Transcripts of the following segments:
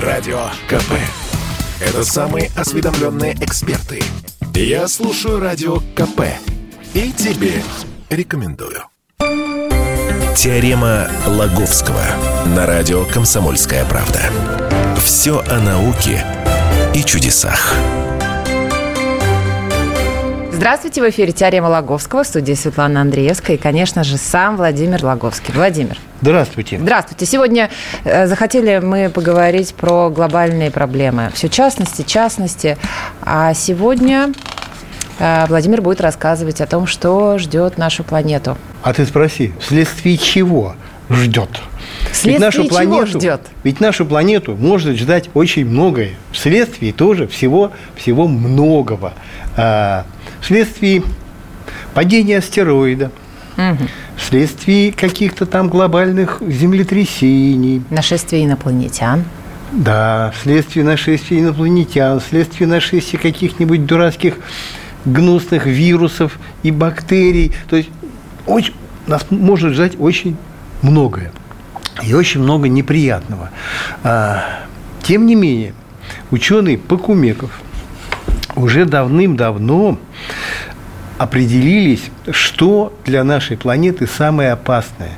Радио КП. Это самые осведомленные эксперты. Я слушаю Радио КП. И тебе рекомендую. Теорема Лаговского на радио «Комсомольская правда». Все о науке и чудесах. Здравствуйте, в эфире «Теорема Лаговского», в студии Светлана Андреевская и, конечно же, сам Владимир Лаговский. Владимир. Здравствуйте. Здравствуйте. Сегодня э, захотели мы поговорить про глобальные проблемы. Все частности, частности. А сегодня э, Владимир будет рассказывать о том, что ждет нашу планету. А ты спроси, вследствие чего ждет? Вследствие ведь нашу чего планету, ждет? Ведь нашу планету может ждать очень многое. Вследствие тоже всего, всего многого. А, вследствие падения астероида, Мгм. вследствие каких-то там глобальных землетрясений, Нашествие инопланетян. да, вследствие нашествия инопланетян, вследствие нашествия каких-нибудь дурацких гнусных вирусов и бактерий. То есть очень, нас может ждать очень многое и очень много неприятного. А, тем не менее, ученые Покумеков уже давным-давно определились, что для нашей планеты самое опасное.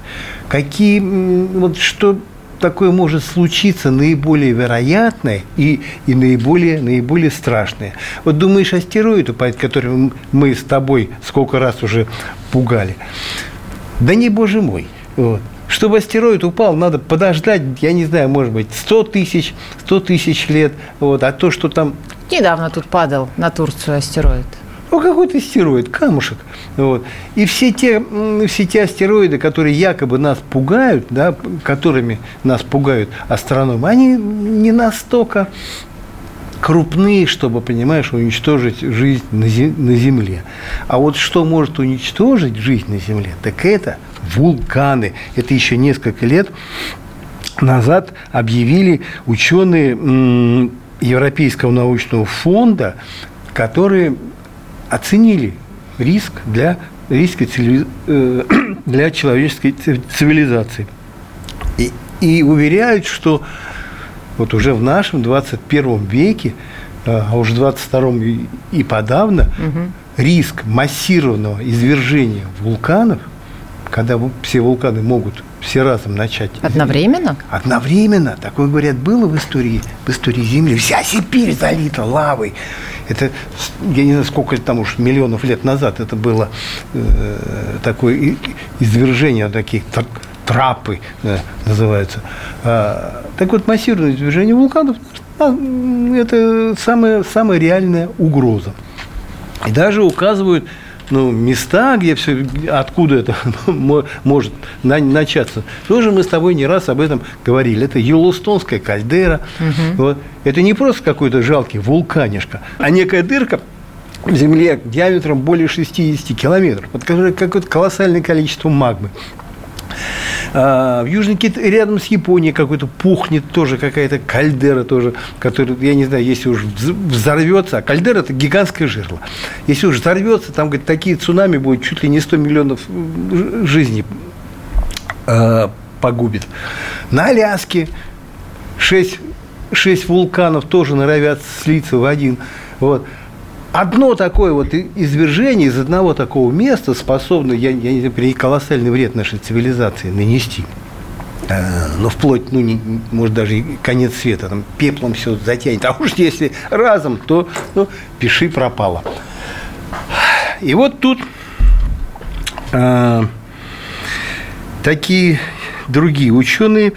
Какие, вот что такое может случиться наиболее вероятное и, и наиболее, наиболее страшное. Вот думаешь, астероид упадет, который мы с тобой сколько раз уже пугали? Да не, боже мой. Вот. Чтобы астероид упал, надо подождать, я не знаю, может быть, 100 тысяч, 100 тысяч лет. Вот. А то, что там Недавно тут падал на Турцию астероид. ну, какой-то астероид, камушек. Вот. И все те, все те астероиды, которые якобы нас пугают, да, которыми нас пугают астрономы, они не настолько крупные, чтобы, понимаешь, уничтожить жизнь на, зе- на Земле. А вот что может уничтожить жизнь на Земле, так это вулканы. Это еще несколько лет назад объявили ученые Европейского научного фонда, которые оценили риск для, риски э, для человеческой ци- цивилизации. И, и уверяют, что вот уже в нашем 21 веке, э, а уже в 22 и, и подавно, риск массированного извержения вулканов, когда все вулканы могут все разом начать Одновременно? Одновременно, такое, говорят, было в истории, в истории Земли. Вся Сибирь залита лавой. Это, я не знаю, сколько там уж миллионов лет назад это было э, такое извержение, такие тр- трапы называются. А, так вот, массированное извержение вулканов а, это самая, самая реальная угроза. И даже указывают ну, места, где все, откуда это мо- может на- начаться. Тоже мы с тобой не раз об этом говорили. Это Йеллоустонская кальдера. Вот. Это не просто какой-то жалкий вулканишка, а некая дырка в земле диаметром более 60 километров, под которой какое-то колоссальное количество магмы. А, в Южной Китае, рядом с Японией какой-то пухнет тоже какая-то кальдера тоже, которая, я не знаю, если уж вз- взорвется, а кальдера – это гигантское жерло. Если уж взорвется, там, говорит, такие цунами будет, чуть ли не 100 миллионов жизней э, погубит. На Аляске 6, 6 вулканов тоже норовят слиться в один. Вот. Одно такое вот извержение из одного такого места способно, я, я не знаю, колоссальный вред нашей цивилизации нанести. Э, Ну, вплоть, ну, не, может, даже конец света, там, пеплом все затянет. А уж если разом, то, ну, пиши пропало. И вот тут э, такие другие ученые,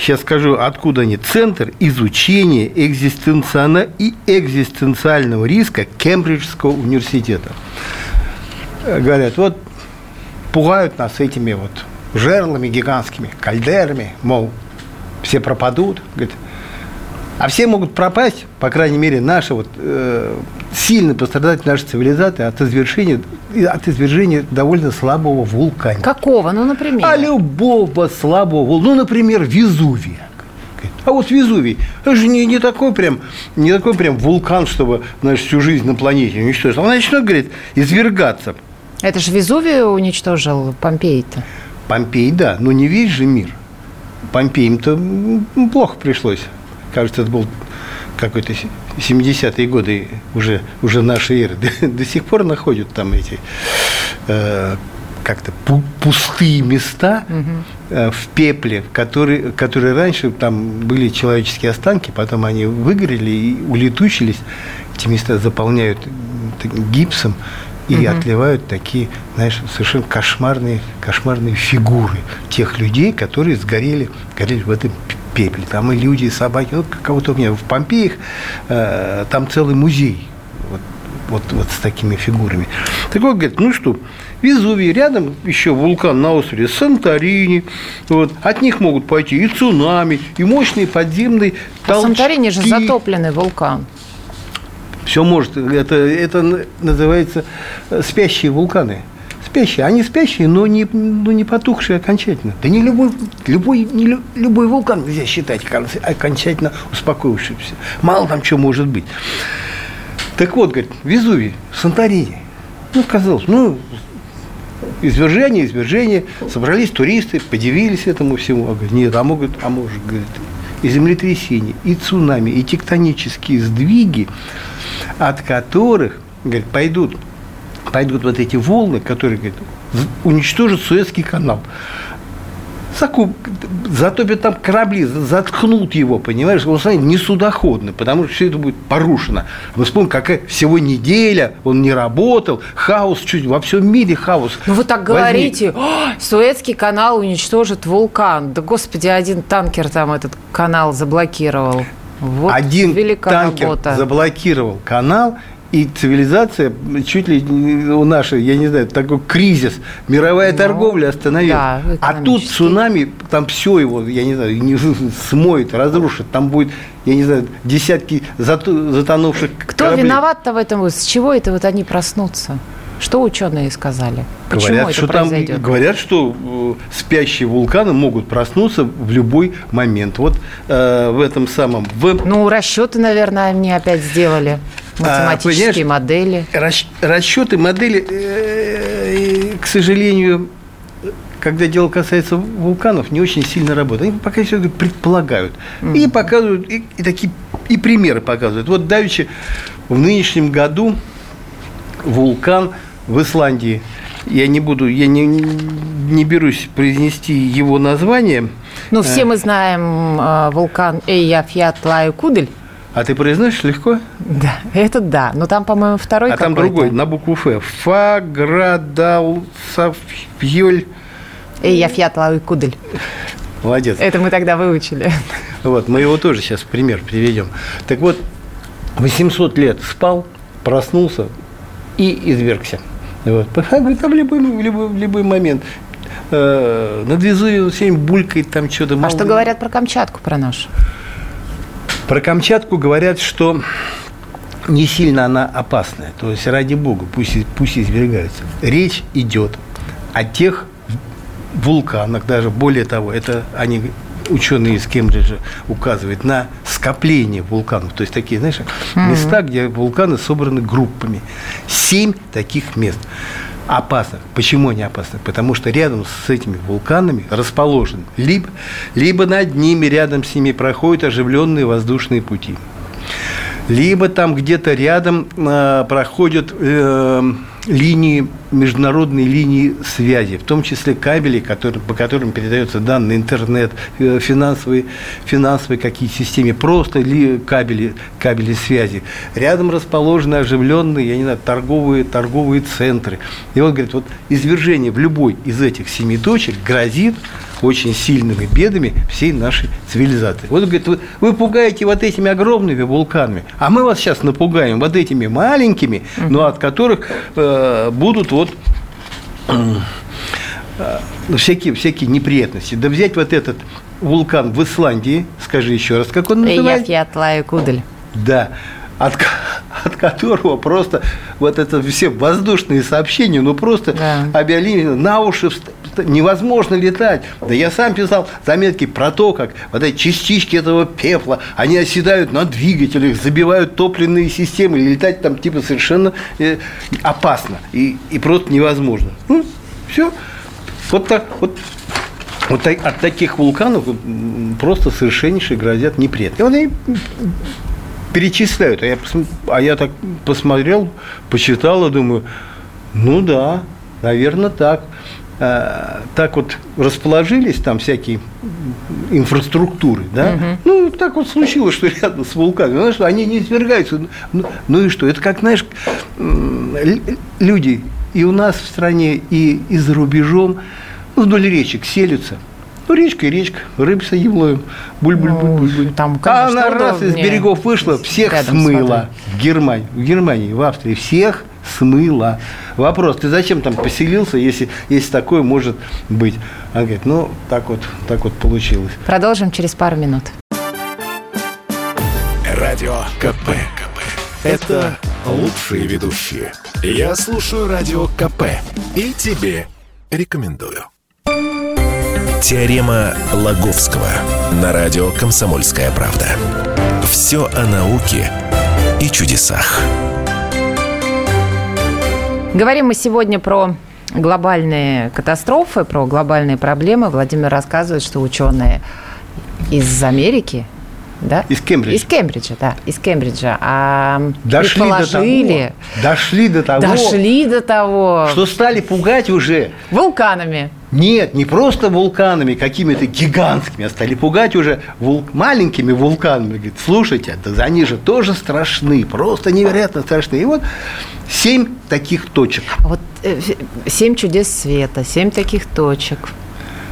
сейчас скажу, откуда они, Центр изучения экзистенциона- и экзистенциального риска Кембриджского университета. Говорят, вот пугают нас этими вот жерлами гигантскими, кальдерами, мол, все пропадут. Говорит, а все могут пропасть, по крайней мере, наша вот э, сильно пострадать наша цивилизация от извержения, от извержения довольно слабого вулкана. Какого? Ну, например. А любого слабого, ну, например, Везувия. А вот Везувий, это же не, не такой прям, не такой прям вулкан, чтобы, знаешь, всю жизнь на планете уничтожить. Он начнет, говорит, извергаться. Это же Везувий уничтожил Помпей-то. Помпей, да, но не весь же мир. Помпеям-то плохо пришлось. Кажется, это был какой-то 70-е годы уже, уже нашей эры, до, до сих пор находят там эти э, как-то пустые места угу. в пепле, которые, которые раньше там были человеческие останки, потом они выгорели и улетучились. Эти места заполняют гипсом и угу. отливают такие, знаешь, совершенно кошмарные, кошмарные фигуры тех людей, которые сгорели, горели в этом пепле. Там и люди, и собаки. Вот кого-то у меня в Помпеях, э, там целый музей вот, вот, вот с такими фигурами. Так вот, говорит, ну что, Везувий, рядом еще вулкан на острове Санторини. Вот. От них могут пойти и цунами, и мощные подземные толчки. А Санторини же затопленный вулкан. Все может. Это, это называется э, спящие вулканы. Спящие. Они спящие, но не, но не потухшие окончательно. Да не любой, любой, не любой вулкан нельзя считать окончательно успокоившимся. Мало там чего может быть. Так вот, говорит, Везувий, Санторини. Ну, казалось, ну, извержение, извержение. Собрались туристы, подивились этому всему. А говорят, нет, а могут, а может, говорит, и землетрясения, и цунами, и тектонические сдвиги, от которых, говорит, пойдут, пойдут вот эти волны, которые, говорит, уничтожат Суэцкий канал закуп, затопят там корабли, заткнут его, понимаешь, он станет несудоходным, потому что все это будет порушено. Мы вспомним, какая всего неделя, он не работал, хаос чуть во всем мире хаос. Ну вы так говорите, Суэцкий канал уничтожит вулкан. Да господи, один танкер там этот канал заблокировал. Вот один танкер работа. заблокировал канал, и цивилизация чуть ли у нашей, я не знаю, такой кризис, мировая ну, торговля остановилась. Да, а тут цунами, там все его, я не знаю, не смоет, разрушит, там будет, я не знаю, десятки затонувших Кто кораблей. виноват-то в этом? С чего это вот они проснутся? Что ученые сказали? Почему говорят, это что произойдет? Там, говорят, что э, спящие вулканы могут проснуться в любой момент. Вот э, в этом самом... В... Ну, расчеты, наверное, они опять сделали. Математические а, модели. Расчеты, модели, э, к сожалению, когда дело касается вулканов, не очень сильно работают. Они пока все предполагают. Mm-hmm. И показывают, и, и такие и примеры показывают. Вот давеча в нынешнем году вулкан в Исландии, я не буду, я не, не берусь произнести его название. Ну, все мы знаем э, вулкан Эйяфьятлаю-Кудель. А ты произносишь легко? Да, это да. Но там, по-моему, второй А там другой, на букву Ф. Фаградалсафьёль. Эй, я фьятлавый кудель. Молодец. Это мы тогда выучили. Вот, мы его тоже сейчас в пример приведем. Так вот, 800 лет спал, проснулся и извергся. Вот. Говорит, там в любой, в любой, в любой момент. Э, над Везувием все булькает там что-то. А что говорят про Камчатку, про нашу? Про Камчатку говорят, что не сильно она опасная. То есть, ради бога, пусть, пусть извергаются. Речь идет о тех вулканах, даже более того, это они ученые из Кембриджа указывают на скопление вулканов. То есть такие, знаешь, места, где вулканы собраны группами. Семь таких мест опасно. Почему они опасны? Потому что рядом с этими вулканами расположен либо, либо над ними, рядом с ними проходят оживленные воздушные пути либо там где-то рядом э, проходят э, линии, международные линии связи, в том числе кабели, которые, по которым передаются данные интернет, э, финансовые, финансовые какие системы, просто ли кабели, кабели связи. Рядом расположены оживленные, я не знаю, торговые, торговые центры. И он говорит, вот извержение в любой из этих семи точек грозит очень сильными бедами всей нашей цивилизации. Вот говорит, вы, вы пугаете вот этими огромными вулканами, а мы вас сейчас напугаем вот этими маленькими, но от которых э, будут вот э, всякие, всякие неприятности. Да взять вот этот вулкан в Исландии, скажи еще раз, как он называется? Эйяфьятлаю Кудель. Да, от, от которого просто вот это все воздушные сообщения, ну просто да. авиалинии на уши невозможно летать. Да я сам писал заметки про то, как вот эти частички этого пепла, они оседают на двигателях, забивают топливные системы, и летать там типа совершенно э, опасно и, и просто невозможно. Ну, все. Вот так, вот Вот от таких вулканов просто совершеннейшие грозят неприятности. Вот они перечисляют. А я, а я так посмотрел, почитал и думаю, ну да, наверное, так. А, так вот расположились там всякие инфраструктуры, да, угу. ну, так вот случилось, что рядом с вулканом, знаешь, они не извергаются, ну, ну и что, это как, знаешь, люди и у нас в стране, и, и за рубежом, ну, вдоль речек селятся – ну, речка и речка, рыб садим ловим, буль-буль-буль-буль. Ну, а она раз из берегов вышла, всех смыла. В Германии, в Германии, в Австрии всех смыла. Вопрос, ты зачем там поселился, если, если такое может быть? Она говорит, ну, так вот, так вот получилось. Продолжим через пару минут. Радио КП. КП. Это лучшие ведущие. Я слушаю Радио КП и тебе рекомендую. Теорема Лаговского на радио «Комсомольская правда». Все о науке и чудесах. Говорим мы сегодня про глобальные катастрофы, про глобальные проблемы. Владимир рассказывает, что ученые из Америки да? Из Кембриджа. Из Кембриджа, да, из Кембриджа. А дошли предположили... До того, дошли до того. Дошли до того. Что стали пугать уже. Вулканами. Нет, не просто вулканами какими-то гигантскими, а стали пугать уже вул... маленькими вулканами. Говорит, слушайте, да они же тоже страшны, просто невероятно страшны. И вот семь таких точек. А вот э, семь чудес света, семь таких точек.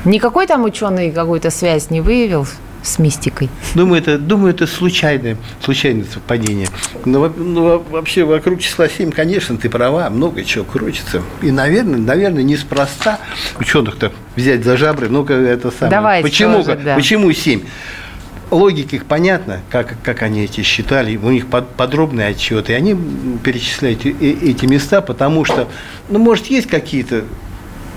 Никакой там ученый какую-то связь не выявил с мистикой? Думаю, это, думаю, это случайное, случайное совпадение. Но, но вообще вокруг числа 7, конечно, ты права, много чего крутится. И, наверное, наверное, неспроста ученых-то взять за жабры, ну-ка это самое. Давайте почему, тоже, да. почему 7? логика их понятна, как, как они эти считали, у них под, подробные отчеты, и они перечисляют эти места, потому что, ну, может, есть какие-то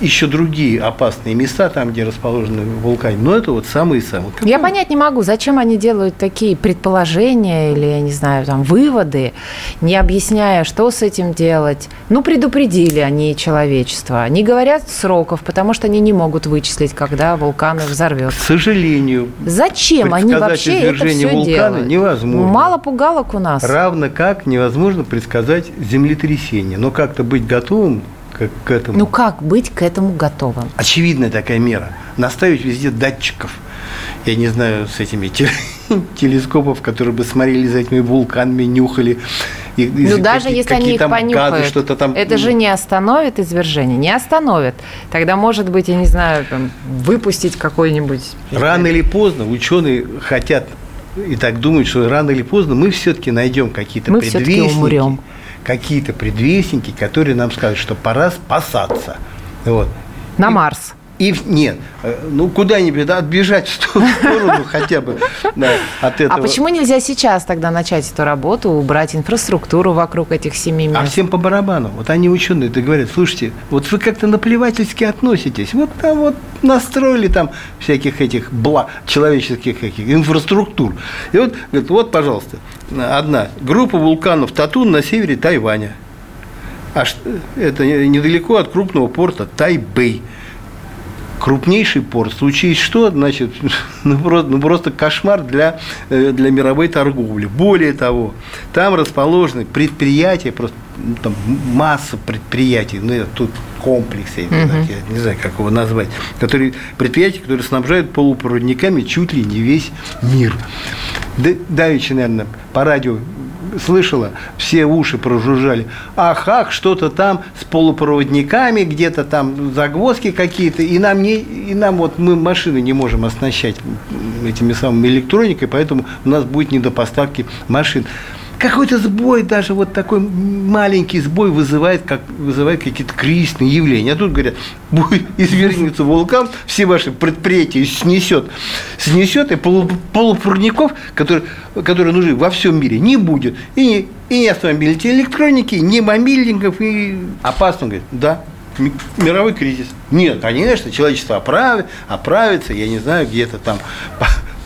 еще другие опасные места, там, где расположены вулканы. Но это вот самые-самые. Я понять не могу, зачем они делают такие предположения или, я не знаю, там, выводы, не объясняя, что с этим делать. Ну, предупредили они человечество. Не говорят сроков, потому что они не могут вычислить, когда вулкан взорвет. К сожалению. Зачем они вообще это все вулкана делают? невозможно. Мало пугалок у нас. Равно как невозможно предсказать землетрясение. Но как-то быть готовым к, к этому. Ну как быть к этому готовым? Очевидная такая мера. Наставить везде датчиков. Я не знаю, с этими телескопов, которые бы смотрели за этими вулканами, нюхали. И, ну, даже какие, если они их понюхают, газы, что-то там... это же не остановит извержение, не остановит. Тогда, может быть, я не знаю, там, выпустить какой-нибудь... Рано или поздно ученые хотят и так думают, что рано или поздно мы все-таки найдем какие-то мы предвестники. умрем какие-то предвестники, которые нам скажут, что пора спасаться. Вот. На Марс. И нет, э, ну куда-нибудь да, отбежать в сторону хотя бы да, от а этого. А почему нельзя сейчас тогда начать эту работу, убрать инфраструктуру вокруг этих семи мест? А всем по барабану. Вот они ученые, ты говорят, слушайте, вот вы как-то наплевательски относитесь. Вот там вот настроили там всяких этих бла, человеческих каких, инфраструктур. И вот, говорят, вот, пожалуйста, одна группа вулканов Татун на севере Тайваня. А это недалеко от крупного порта Тайбэй крупнейший порт. Случись что, значит, ну просто, ну просто кошмар для, э, для мировой торговли. Более того, там расположены предприятия, просто ну, там масса предприятий, ну, это тут комплекс, я, uh-huh. я не знаю, как его назвать, которые, предприятия, которые снабжают полупроводниками чуть ли не весь мир. Давичи, наверное, по радио слышала, все уши прожужжали. Ах, ах, что-то там с полупроводниками, где-то там загвоздки какие-то, и нам, не, и нам вот мы машины не можем оснащать этими самыми электроникой, поэтому у нас будет недопоставки машин какой-то сбой, даже вот такой маленький сбой вызывает, как, вызывает какие-то кризисные явления. А тут говорят, будет извергнется вулкан, все ваши предприятия снесет, снесет, и полупроводников, которые, которые нужны во всем мире, не будет. И не, и не автомобилей, электроники, ни мобильников, и опасно, говорит, да, мировой кризис. Нет, конечно, человечество оправит, оправится, я не знаю, где-то там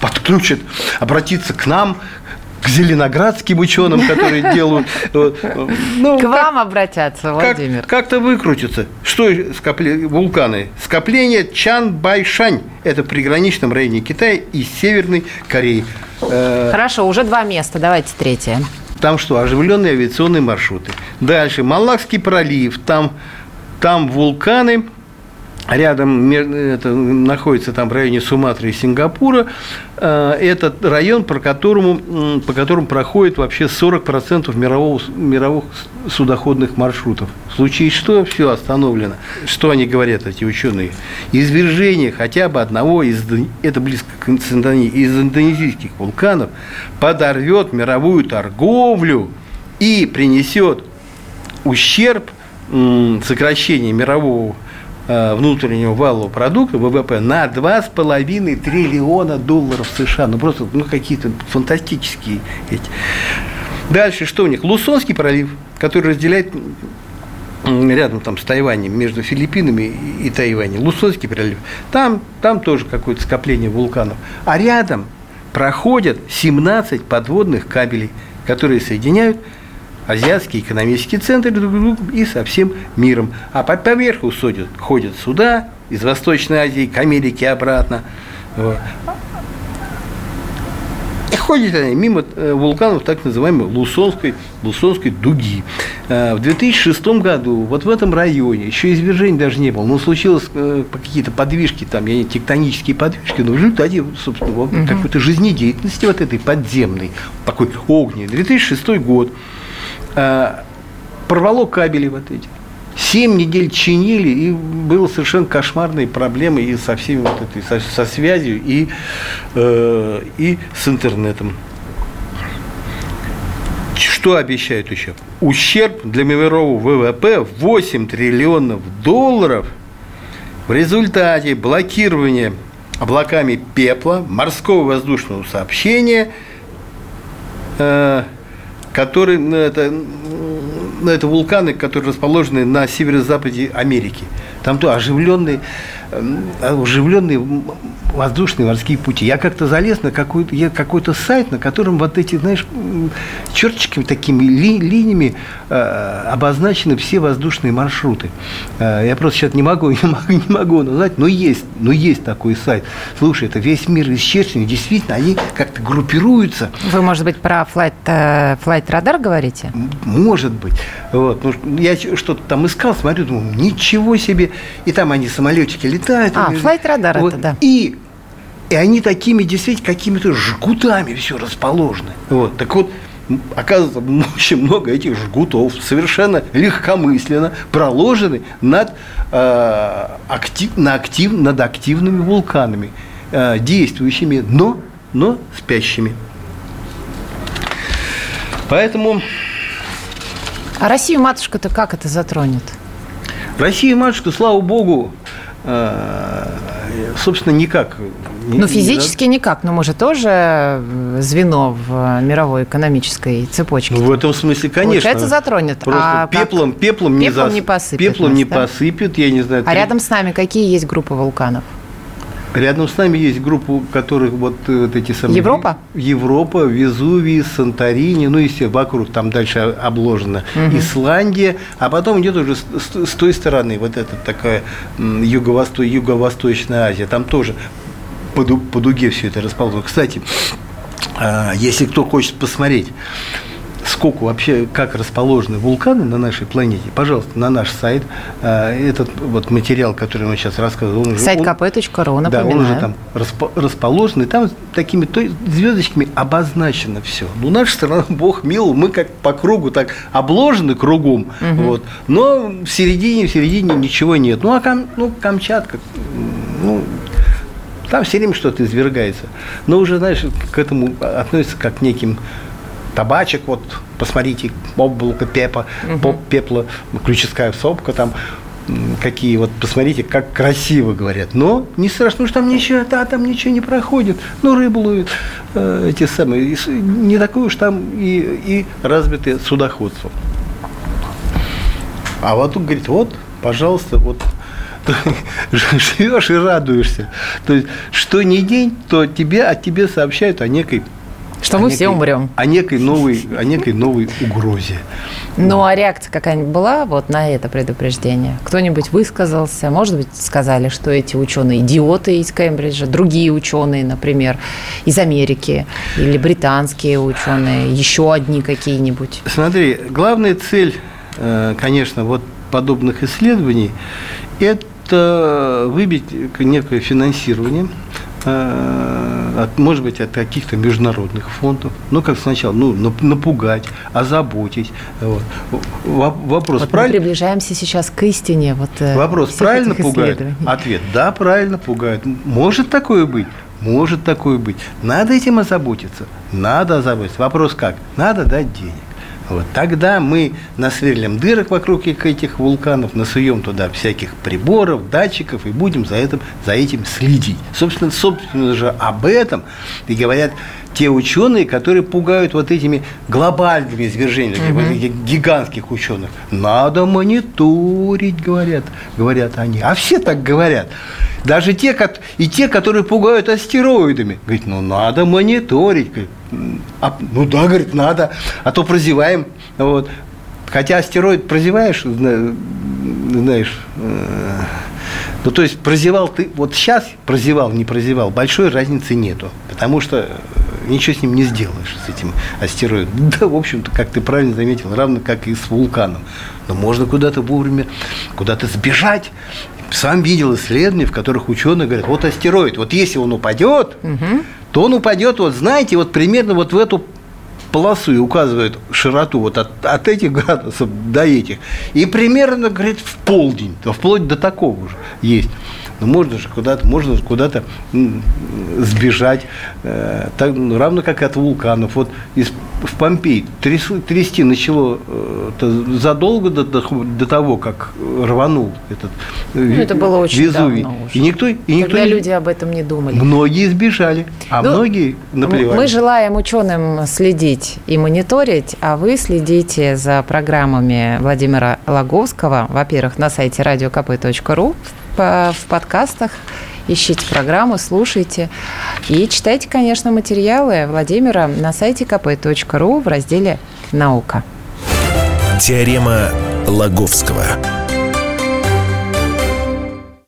подключит, обратиться к нам, к зеленоградским ученым, которые делают... Ну, к вам обратятся, Владимир. Как-то выкрутиться. Что вулканы? Скопление Чан-Байшань. Это в приграничном районе Китая и Северной Кореи. Э, Хорошо, уже два места. Давайте третье. Там что? Оживленные авиационные маршруты. Дальше. Малакский пролив. Там, там вулканы, рядом это, находится там в районе Суматры и Сингапура. Э, это район, по которому, по которому проходит вообще 40% мирового, мировых судоходных маршрутов. В случае что, все остановлено. Что они говорят, эти ученые? Извержение хотя бы одного из, это близко к Индонезии, из индонезийских вулканов подорвет мировую торговлю и принесет ущерб сокращение мирового внутреннего валового продукта, ВВП, на 2,5 триллиона долларов США. Ну, просто ну, какие-то фантастические эти. Дальше что у них? Лусонский пролив, который разделяет рядом там с Тайванем, между Филиппинами и Тайванем, Лусонский пролив, там, там тоже какое-то скопление вулканов. А рядом проходят 17 подводных кабелей, которые соединяют центры друг другу и со всем миром. А по поверху ходят, ходят сюда, из Восточной Азии к Америке обратно. И ходят они мимо э, вулканов так называемой Лусонской, Лусонской дуги. Э, в 2006 году вот в этом районе еще извержений даже не было, но случилось э, какие-то подвижки, там, я не тектонические подвижки, но в результате, собственно, угу. какой-то жизнедеятельности вот этой подземной, такой огненной. 2006 год порвало кабели вот эти. Семь недель чинили, и было совершенно кошмарные проблемы и со всеми вот этой, со, со связью, и, э, и с интернетом. Что обещают еще? Ущерб для мирового ВВП 8 триллионов долларов в результате блокирования облаками пепла, морского воздушного сообщения, э, которые, ну, это, ну, это вулканы, которые расположены на северо-западе Америки. Там то оживленные, оживленные воздушные морские пути. Я как-то залез на какой-то, какой-то сайт, на котором вот эти, знаешь, черточками такими ли, линиями э, обозначены все воздушные маршруты. Э, я просто сейчас не могу, не могу, не могу назвать, но есть, но есть такой сайт. Слушай, это весь мир исчерчен, действительно, они как-то группируются. Вы, может быть, про Flight, э, Flight Radar говорите? Может быть. Вот. Ну, я что-то там искал, смотрю, думаю, ничего себе. И там они самолетики летают. А, Flight Radar вот. это, да. И и они такими действительно какими-то жгутами все расположены. Вот. Так вот, оказывается, очень много этих жгутов совершенно легкомысленно проложены над, э, актив, на актив, над активными вулканами, э, действующими, но, но спящими. Поэтому... А Россию матушка-то как это затронет? Россия матушка, слава богу, э, собственно, никак ну, физически никак, но мы же тоже э, звено в мировой экономической цепочке. В этом смысле, конечно. Получается, затронет. Просто а пеплом, пеплом, не, зас... не посыпет. Пеплом нас, не да? посыпет, я не знаю. А рядом с нами какие есть группы вулканов? Рядом с нами есть группа, которых вот, э, вот эти самые... Европа? Европа, Везувий, Санторини, ну и все вокруг там дальше обложено. Угу. Исландия, а потом идет уже с, с, с той стороны вот эта такая юго-восточная юго Азия. Там тоже по, по дуге все это расположено. Кстати, а, если кто хочет посмотреть, сколько вообще, как расположены вулканы на нашей планете, пожалуйста, на наш сайт. А, этот вот материал, который мы сейчас рассказывали, он Сайт kp.ru, напоминаю. Да, он уже там расположен, и там такими то, звездочками обозначено все. Ну, наша страна, бог мил, мы как по кругу так обложены кругом, угу. вот, но в середине, в середине ничего нет. Ну, а Кам, ну, Камчатка, ну, там все время что-то извергается. Но уже, знаешь, к этому относится как к неким табачек, вот, посмотрите, облако пепла, угу. пепла, ключевская сопка там, какие, вот посмотрите, как красиво говорят. Но не страшно, что там ничего, да, там ничего не проходит. Ну, рыбу ловят э, эти самые. Не такое уж там и, и развитое судоходство. А вот тут говорит, вот, пожалуйста, вот живешь и радуешься. То есть, что не день, то тебе, от тебе сообщают о некой что мы некой, все умрем. О некой новой, о некой новой угрозе. Ну, а реакция какая-нибудь была вот на это предупреждение? Кто-нибудь высказался? Может быть, сказали, что эти ученые идиоты из Кембриджа, другие ученые, например, из Америки или британские ученые, еще одни какие-нибудь? Смотри, главная цель, э, конечно, вот подобных исследований – это выбить некое финансирование – от, может быть, от каких-то международных фондов. Ну, как сначала, ну, напугать, озаботить. Вот. Вопрос вот правильно? Мы приближаемся сейчас к истине. Вот, э, Вопрос правильно пугает? Ответ да, правильно пугает. Может такое быть? Может такое быть. Надо этим озаботиться. Надо озаботиться. Вопрос как? Надо дать денег. Вот. Тогда мы насверлим дырок вокруг этих вулканов, насуем туда всяких приборов, датчиков и будем за этим, за этим следить. Собственно, собственно же об этом и говорят те ученые, которые пугают вот этими глобальными извержениями, угу. вот этих гигантских ученых. Надо мониторить, говорят, говорят они. А все так говорят. Даже те, и те, которые пугают астероидами. Говорит, ну надо мониторить. а, ну да, говорит, надо, а то прозеваем. Вот. Хотя астероид прозеваешь, знаешь, э, ну, то есть прозевал ты, вот сейчас прозевал, не прозевал, большой разницы нету, потому что ничего с ним не сделаешь, с этим астероидом. Да, в общем-то, как ты правильно заметил, равно как и с вулканом. Но можно куда-то вовремя, куда-то сбежать, сам видел исследования, в которых ученые говорят, вот астероид, вот если он упадет, угу. то он упадет, вот знаете, вот примерно вот в эту полосу и указывает широту вот от, от этих градусов до этих. И примерно, говорит, в полдень, вплоть до такого же есть. Но можно же куда-то, можно куда-то сбежать, э, так, ну, равно как и от вулканов. Вот из, в Помпей тряс, трясти начало э, задолго до, до, того, как рванул этот ну, это было очень Везувий. давно уже. И никто, и никто Когда люди об этом не думали. Многие сбежали, а ну, многие наплевали. Мы желаем ученым следить и мониторить, а вы следите за программами Владимира Логовского, во-первых, на сайте radiokp.ru в подкастах. Ищите программу, слушайте. И читайте, конечно, материалы Владимира на сайте kp.ru в разделе «Наука». Теорема Лаговского.